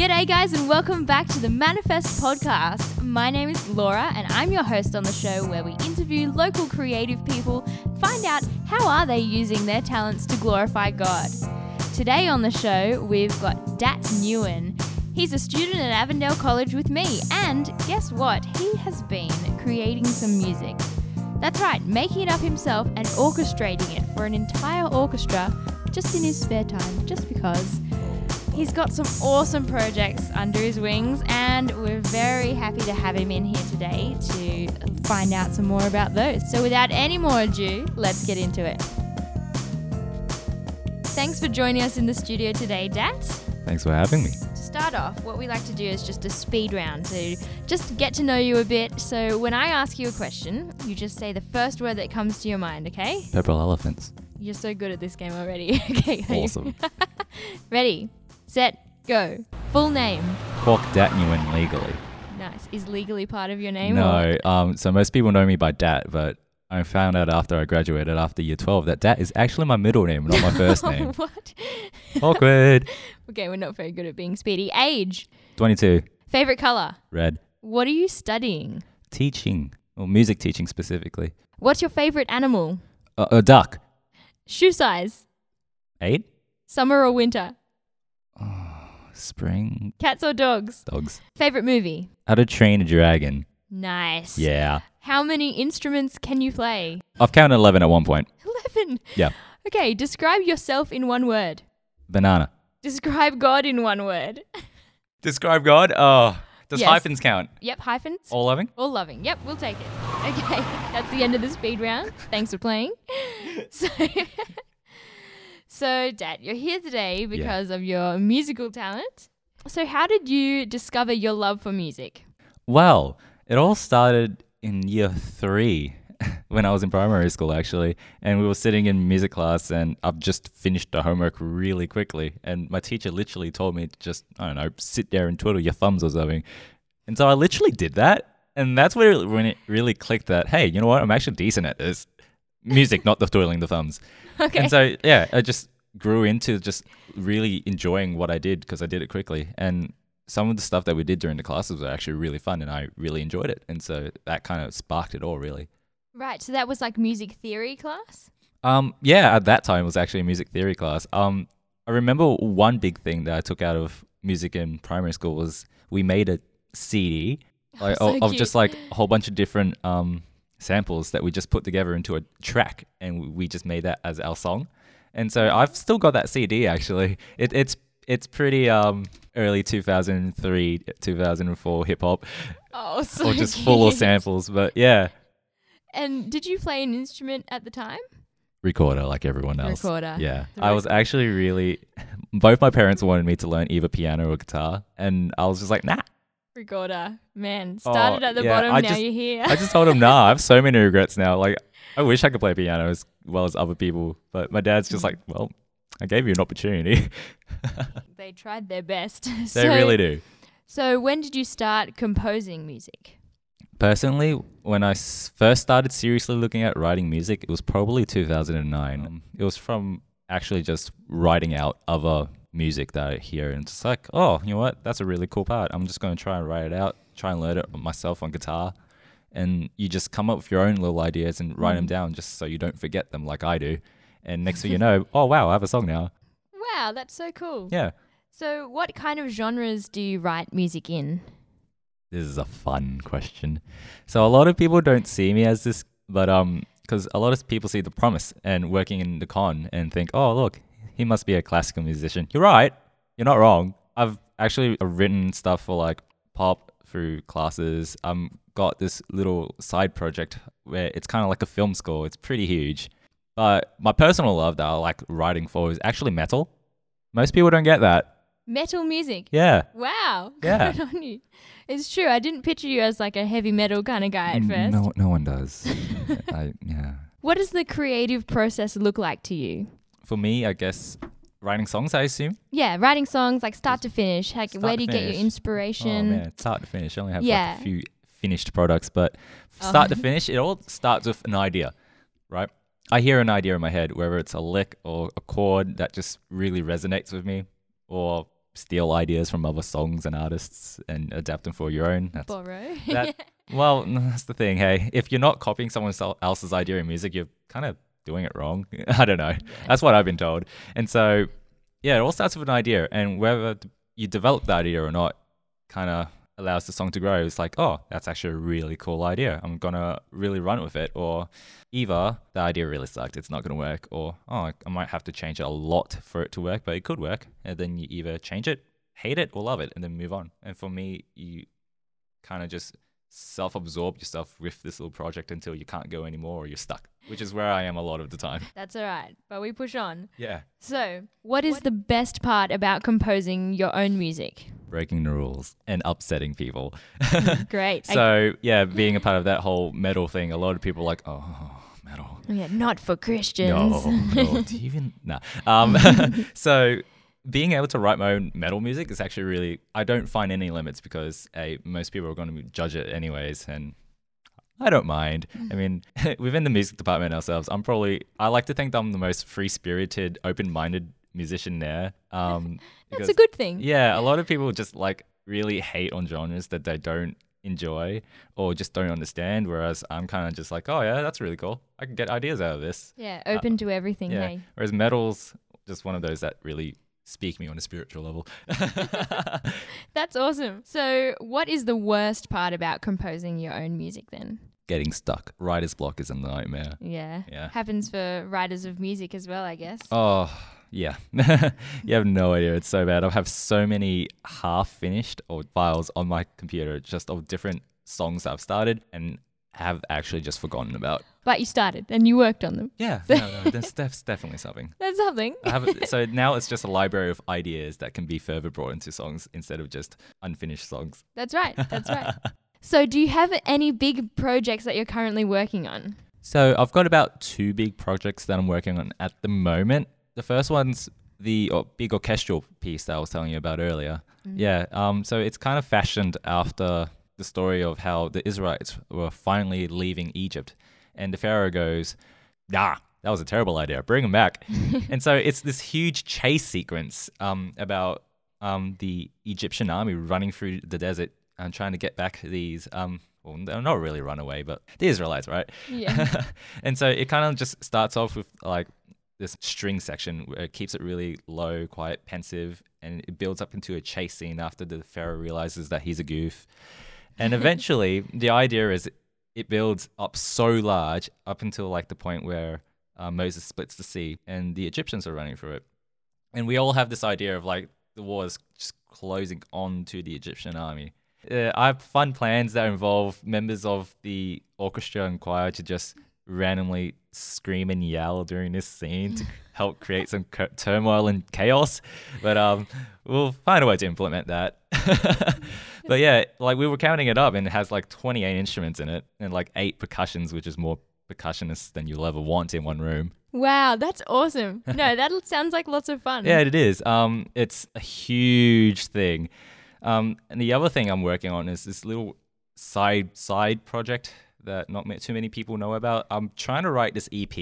G'day, guys, and welcome back to the Manifest podcast. My name is Laura, and I'm your host on the show where we interview local creative people, find out how are they using their talents to glorify God. Today on the show, we've got Dat Nguyen. He's a student at Avondale College with me, and guess what? He has been creating some music. That's right, making it up himself and orchestrating it for an entire orchestra just in his spare time, just because. He's got some awesome projects under his wings, and we're very happy to have him in here today to find out some more about those. So, without any more ado, let's get into it. Thanks for joining us in the studio today, Dat. Thanks for having me. To start off, what we like to do is just a speed round to just get to know you a bit. So, when I ask you a question, you just say the first word that comes to your mind, okay? Purple elephants. You're so good at this game already. okay, Awesome. Ready, set, go. Full name. Kwok Dat Nguyen legally. Nice. Is legally part of your name? No, um, so most people know me by Dat, but I found out after I graduated after year 12 that Dat is actually my middle name, not my first name. what? Awkward. Okay, we're not very good at being speedy. Age. 22. Favorite color. Red. What are you studying? Teaching. Or music teaching specifically. What's your favorite animal? Uh, a duck. Shoe size. Eight. Summer or winter? Spring. Cats or dogs? Dogs. Favorite movie? How to train a dragon. Nice. Yeah. How many instruments can you play? I've counted 11 at one point. 11. Yeah. Okay, describe yourself in one word. Banana. Describe God in one word. Describe God. Oh, does Yes. hyphens count? Yep, hyphens. All loving? All loving. Yep, we'll take it. Okay, that's the end of the speed round. Thanks for playing. So, so Dat, you're here today because of your musical talent. So, how did you discover your love for music? Well, it all started in year three when I was in primary school, actually. And we were sitting in music class, and I've just finished the homework really quickly. And my teacher literally told me to just, I don't know, sit there and twiddle your thumbs or something. And so I literally did that. And that's where it, when it really clicked that, hey, you know what? I'm actually decent at this. Music, not the twiddling the thumbs. Okay. And so, yeah, I just grew into just really enjoying what I did because I did it quickly. And some of the stuff that we did during the classes were actually really fun and I really enjoyed it. And so that kind of sparked it all, really. right, so that was like music theory class? Um, yeah, at that time it was actually a music theory class. Um, I remember one big thing that I took out of music in primary school was we made a CD like, so of, of just like a whole bunch of different um, samples that we just put together into a track and we- just made that as our song. And so I've still got that CD actually. It, it's it's pretty um, early 2003, 2004 hip hop Oh, so or just full of samples. But yeah, And did you play an instrument at the time? recorder like everyone else. Recorder. Yeah, The I was actually really. Both my parents wanted me to learn either piano or guitar, and I was just like, nah. Recorder. Man, started Oh, at the yeah, bottom, I now just- you're here. I just told him, nah. I have so many regrets now. Like, I wish I could play piano as well as other people, but my dad's just like, well, I gave you an opportunity. they tried their best. they So- really do. So, when did you start composing music? Personally, when I s- first started seriously looking at writing music, it was probably 2009. Um, it was from actually just writing out other music that I hear and just like, oh, you know what? That's a really cool part. I'm just going to try and write it out, try and learn it myself on guitar. And you just come up with your own little ideas and write them Mm. down just so you don't forget them like I do. And next thing you know, oh, wow, I have a song now. Wow, that's so cool. Yeah. So, what kind of genres do you write music in? This is a fun question. So a lot of people don't see me as this, but um, because a lot of people see the promise and working in the con and think, oh look, he must be a classical musician. You're right. You're not wrong. I've actually written stuff for like pop through classes. Um, got this little side project where it's kind of like a film score. It's pretty huge. But my personal love that I like writing for is actually metal. Most people don't get that. Metal music. Yeah. Wow. Yeah. Good on you. It's true. I didn't picture you as like a heavy metal kind of guy at first. No, no one does. I, yeah. What does the creative process look like to you? For me, I guess writing songs. I assume. Yeah, writing songs like start to finish. Like, Start where do you get your inspiration? Oh man, start to finish. I only have Yeah. like a few finished products, but Oh. start to finish, it all starts with an idea, right? I hear an idea in my head, whether it's a lick or a chord that just really resonates with me, or steal ideas from other songs and artists and adapt them for your own. That's Borrow. that. well, that's the thing. Hey, if you're not copying someone else's idea in music, you're kind of doing it wrong. I don't know. That's what I've been told. And so, yeah, it all starts with an idea, and whether you develop that idea or not, kind of allows the song to grow. It's like, oh, that's actually a really cool idea. I'm gonna really run with it. Or either the idea really sucked, it's not gonna work, or oh, I might have to change it a lot for it to work, but it could work. And then you either change it, hate it, or love it, and then move on. And for me, you kind of just self-absorb yourself with this little project until you can't go anymore or you're stuck, which is where I am a lot of the time. That's all right, but we push on. Yeah. So, what is the best part about composing your own music? Breaking the rules and upsetting people. Great. So, yeah, being a part of that whole metal thing, a lot of people are like, oh, metal. yeah, not for Christians. No, no, do you even no. Um, so being able to write my own metal music is actually really I don't find any limits because a most people are going to judge it anyways, and I don't mind. I mean, within the music department ourselves, I'm probably I like to think that I'm the most free spirited, open minded musician there. Um, That's a good thing. yeah, a lot of people just like really hate on genres that they don't enjoy or just don't understand. Whereas I'm kind of just like, oh yeah, that's really cool. I can get ideas out of this. Yeah, open to everything. Yeah. Hey. Whereas metal's just one of those that really speak me on a spiritual level. That's awesome. So, what is the worst part about composing your own music then? Getting stuck. Writer's block is a nightmare. Yeah. Yeah. Happens for writers of music as well, I guess. Oh, yeah. you have no idea. It's so bad. I have so many half finished or files on my computer just of different songs I've started and have actually just forgotten about. But you started and you worked on them. Yeah, no, no, that's, that's definitely something. That's something. I have so now it's just a library of ideas that can be further brought into songs instead of just unfinished songs. That's right. That's right. So, do you have any big projects that you're currently working on? So I've got about two big projects that I'm working on at the moment. The first one's the big orchestral piece that I was telling you about earlier. Yeah. Um. So it's kind of fashioned after the story of how the Israelites were finally leaving Egypt, and the Pharaoh goes, "Nah, that was a terrible idea. Bring him back." and so it's this huge chase sequence um about um the Egyptian army running through the desert and trying to get back these um. Well, they're not really run away, but the Israelites, right? Yeah. and so it kind of just starts off with like this string section where it keeps it really low, quiet, pensive, and it builds up into a chase scene after the pharaoh realizes that he's a goof. And eventually, the idea is it builds up so large up until like the point where uh, Moses splits the sea and the Egyptians are running through it. And we all have this idea of like the war is just closing on to the Egyptian army. Uh, I have fun plans that involve members of the orchestra and choir to just randomly scream and yell during this scene to help create some co- turmoil and chaos. But um, we'll find a way to implement that. but yeah, like we were counting it up, and it has like 28 instruments in it, and like eight percussions, which is more percussionists than you'll ever want in one room. wow, that's awesome. No, that sounds like lots of fun. Yeah, it is. Um, it's a huge thing. Um, and the other thing I'm working on is this little side side project that not too many people know about. I'm trying to write this EP.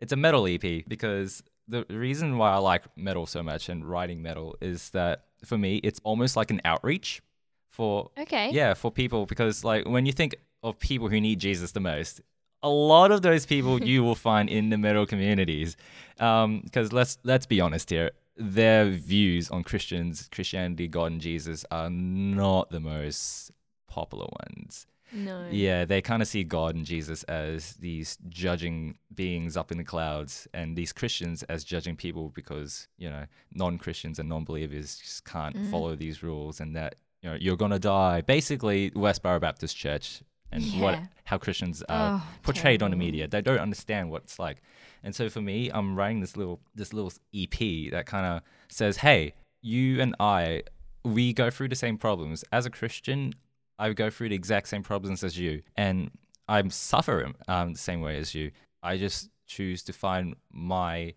It's a metal EP because the reason why I like metal so much and writing metal is that for me it's almost like an outreach for Okay. yeah for people because like when you think of people who need Jesus the most, a lot of those people you will find in the metal communities. Um, because let's let's be honest here, their views on Christians, Christianity, God, and Jesus are not the most popular ones. No. Yeah, they kind of see God and Jesus as these judging beings up in the clouds, and these Christians as judging people because you know non-Christians and non-believers just can't Mm-hmm. follow these rules, and that you know you're gonna die. Basically, Westboro Baptist Church and what how Christians are Oh, portrayed on the media. They don't understand what it's like, and so for me, I'm writing this little this little EP that kind of says, "Hey, you and I, we go through the same problems. As a Christian, I would go through the exact same problems as you, and I'm suffering um, the same way as you. I just choose to find my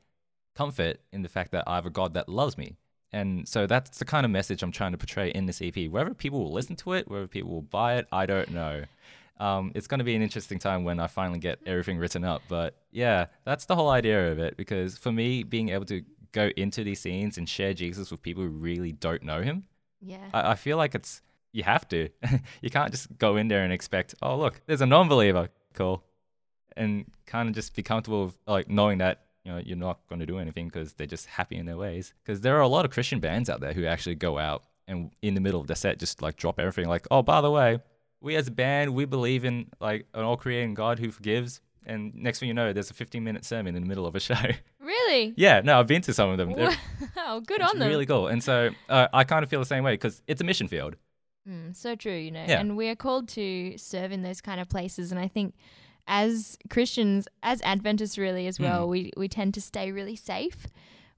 comfort in the fact that I have a God that loves me." And so that's the kind of message I'm trying to portray in this EP. Whether people will listen to it, whether people will buy it, I don't know. Um, it's going to be an interesting time when I finally get everything written up. But yeah, that's the whole idea of it. Because for me, being able to go into these scenes and share Jesus with people who really don't know him, Yeah. I, I feel like it's you have to. you can't just go in there and expect, oh look, there's a non-believer, cool, and kind of just be comfortable with like knowing that you know you're not going to do anything because they're just happy in their ways. Because there are a lot of Christian bands out there who actually go out and in the middle of the set just like drop everything, like, oh by the way, we as a band we believe in like an all-creating God who forgives. And next thing you know, there's a 15-minute sermon in the middle of a show. really? yeah, no, I've been to some of them. They're- Wow. Good on them. really cool. And so uh, I kind of feel the same way because it's a mission field. Mm, so true, you know. Yeah. And we are called to serve in those kind of places. And I think as Christians, as Adventists really as well, we, we tend to stay really safe.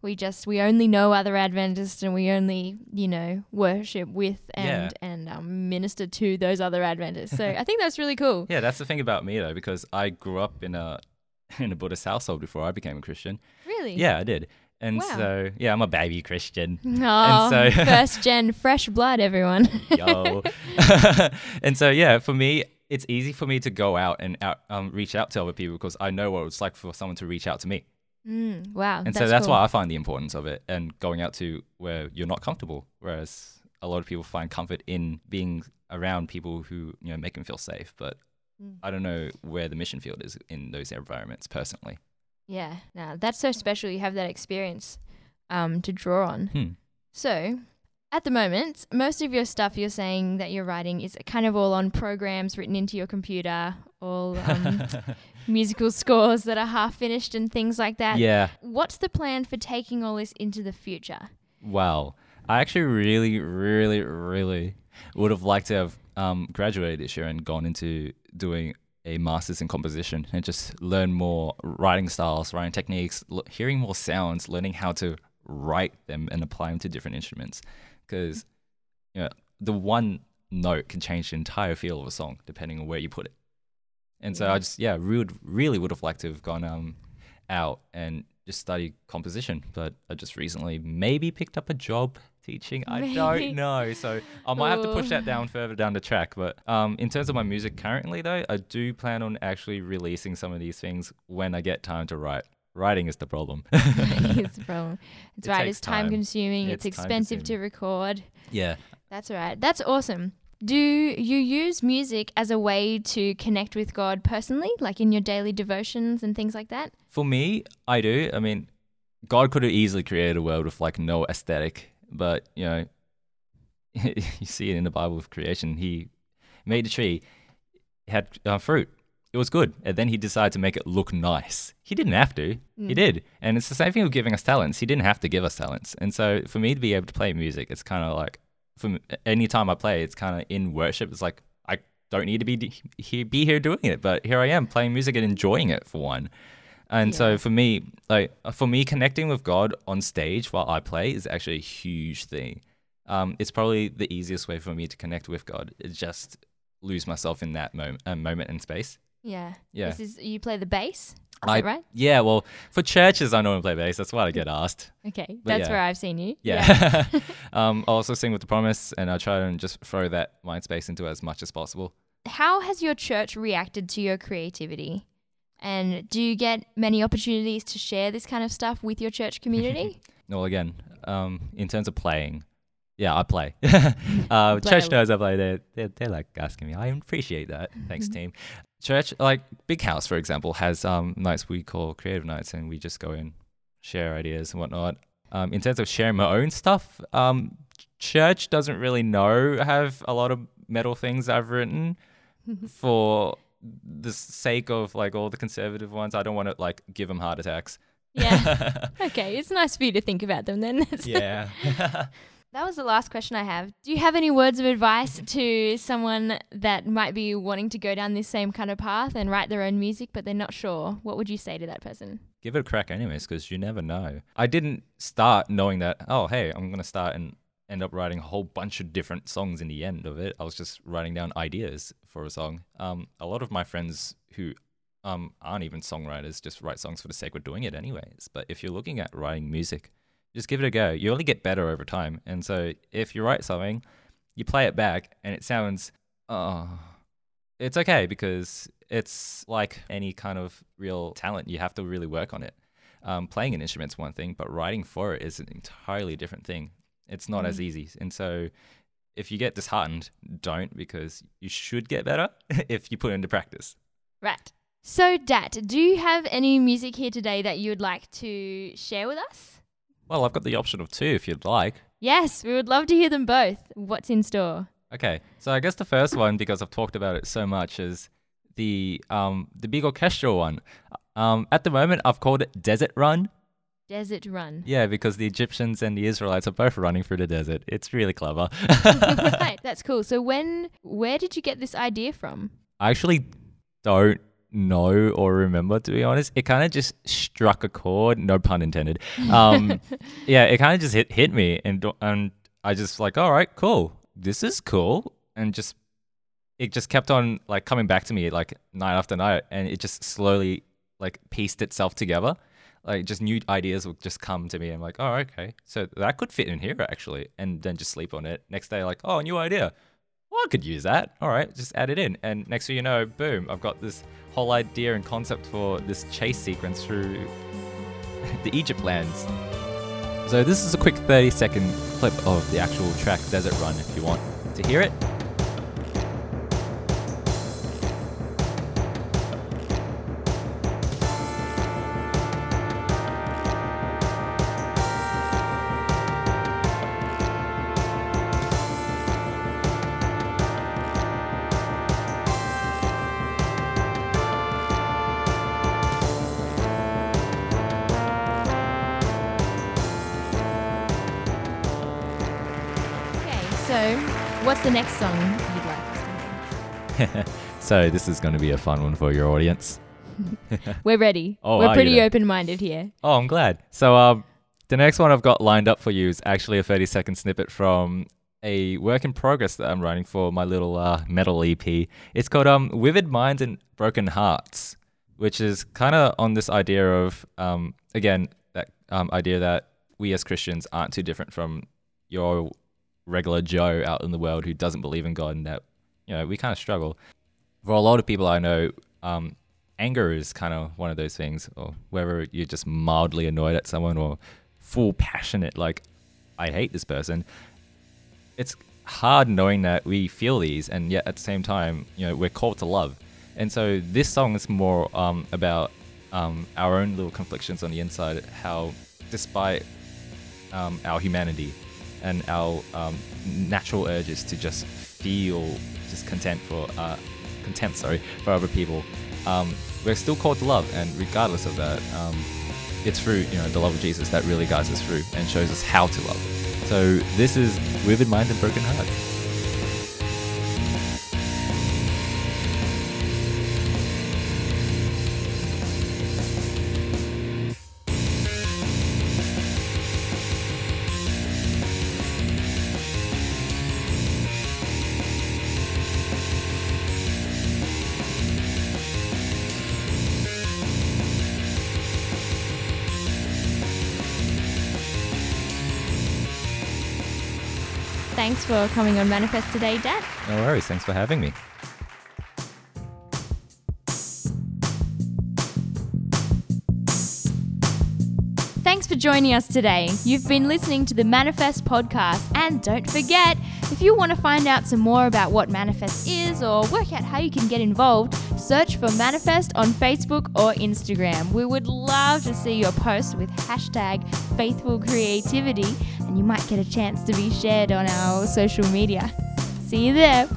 We just we only know other Adventists and we only, you know, worship with and and um, minister to those other Adventists. So I think that's really cool. Yeah, that's the thing about me though, because I grew up in a in a Buddhist household before I became a Christian. Really? Yeah, I did. And Wow. so yeah, I'm a baby Christian. Oh, so- first gen fresh blood, everyone. Yo. and so yeah, for me, it's easy for me to go out and out, um, reach out to other people because I know what it's like for someone to reach out to me. Mm, wow. And so that's why I find the importance of it and going out to where you're not comfortable. Whereas a lot of people find comfort in being around people who, you know, make them feel safe. But Mm. I don't know where the mission field is in those environments personally. Yeah, now that's so special. You have that experience um, to draw on. Hmm. So, at the moment, most of your stuff you're saying that you're writing is kind of all on programs written into your computer, all um, musical scores that are half finished and things like that. yeah. What's the plan for taking all this into the future? Well, I actually really, really, really would have liked to have um, graduated this year and gone into doing a master's in composition and just learn more writing styles, writing techniques, l- hearing more sounds, learning how to write them and apply them to different instruments. Because you know, the one note can change the entire feel of a song depending on where you put it. And so Yeah. I just, yeah, really, really would have liked to have gone um, out and just study composition, but I just recently maybe picked up a job teaching. I don't know. So I might have to push that down further down the track. But um, in terms of my music currently, though, I do plan on actually releasing some of these things when I get time to write. Writing is the problem. it's the problem. It's It right. It's time, time. consuming. It's, It's expensive to record. yeah. That's right. That's awesome. Do you use music as a way to connect with God personally, like in your daily devotions and things like that? For me, I do. I mean, God could have easily created a world with like no aesthetic, but you know, you see it in the Bible with creation. He made a tree, had uh, fruit. It was good, and then he decided to make it look nice. He didn't have to. He Mm. did, and it's the same thing with giving us talents. He didn't have to give us talents, and so for me to be able to play music, it's kind of like from any time I play, it's kind of in worship. It's like I don't need to be d- here, be here doing it, but here I am playing music and enjoying it for one. And Yeah. so for me, like uh, for me, connecting with God on stage while I play is actually a huge thing. Um, it's probably the easiest way for me to connect with God. Is just lose myself in that moment, uh, moment and space. Yeah. Yeah. This is you play the bass. Is I- that right? Yeah, well, for churches, I normally play bass. That's why I get asked. Okay. But That's yeah. where I've seen you. Yeah. um, I also sing with the promise, and I try and just throw that mind space into it as much as possible. How has your church reacted to your creativity? And do you get many opportunities to share this kind of stuff with your church community? Well, again, um, in terms of playing, yeah, I play. uh, Play church a- knows I play. They they they like asking me. I appreciate that. Thanks, team. Church, like Big House, for example, has um, nights we call creative nights, and we just go in, share ideas and whatnot. Um, in terms of sharing my own stuff, um, church doesn't really know I have a lot of metal things I've written for the sake of like all the conservative ones. I don't want to like give them heart attacks. yeah. Okay. It's nice for you to think about them then. yeah. That was the last question I have. Do you have any words of advice to someone that might be wanting to go down this same kind of path and write their own music, but they're not sure? What would you say to that person? give it a crack anyways because you never know i didn't start knowing that oh hey i'm going to start and end up writing a whole bunch of different songs in the end of it. I was just writing down ideas for a song. Um, a lot of my friends who um, aren't even songwriters just write songs for the sake of doing it anyways. But if you're looking at writing music just give it a go. You only get better over time. And so if you write something you play it back and it sounds oh it's okay because it's like any kind of real talent. You have to really work on it. Um, playing an instrument's one thing, but writing for it is an entirely different thing. It's not as Mm. easy. And so if you get disheartened, don't because you should get better if you put it into practice. Right. So, Dat, do you have any music here today that you would like to share with us? Well, I've got the option of two if you'd like. Yes, we would love to hear them both. What's in store? Okay, so I guess the first one, because I've talked about it so much, is the um the big orchestral one. Um, at the moment, I've called it Desert Run. Desert Run. Yeah, because the Egyptians and the Israelites are both running through the desert. It's really clever. right, that's cool. So, when, where did you get this idea from? I actually don't know or remember to be honest. It kind of just struck a chord, no pun intended. Um, yeah, it kind of just hit hit me, and and I just like, all right, cool, this is cool, and just it just kept on like coming back to me like night after night, and it just slowly like pieced itself together. Like just new ideas would just come to me. I'm like, oh, okay, so that could fit in here actually, and then just sleep on it. Next day, like, oh, new idea. Well, I could use that. All right, just add it in, and next thing you know, boom, I've got this whole idea and concept for this chase sequence through the Egypt lands. So this is a quick 30 second clip of the actual track Desert Run if you want to hear it. So what's the next song you'd like to? So this is going to be a fun one for your audience. We're ready. Oh, We're pretty open minded here. Oh, I'm glad. So um, the next one I've got lined up for you is actually a 30 second snippet from a work in progress that I'm writing for my little uh, metal EP. It's called um, Vivid Minds and Broken Hearts, which is kind of on this idea of, um, again, that um, idea that we as Christians aren't too different from your regular Joe out in the world who doesn't believe in God and that, you know, we kind of struggle. For a lot of people I know, um, anger is kind of one of those things, or whether you're just mildly annoyed at someone or full passionate, like, I hate this person. It's hard knowing that we feel these, and yet at the same time, you know, we're called to love. And so this song is more um, about um, our own little conflictions on the inside, how despite um, our humanity and our um, natural urges to just feel just content for uh, contempt, sorry, for other people, um, we're still called to love, and regardless of that, um, it's through you know the love of Jesus that really guides us through and shows us how to love. So this is Vivid mind and Broken Hearts. Thanks for coming on Manifest today, Dat. No worries. Thanks for having me. Thanks for joining us today. You've been listening to the Manifest podcast. And don't forget, if you want to find out some more about what Manifest is or work out how you can get involved, search for Manifest on Facebook or Instagram. We would love to see your post with hashtag faithful creativity, and you might get a chance to be shared on our social media. See you there.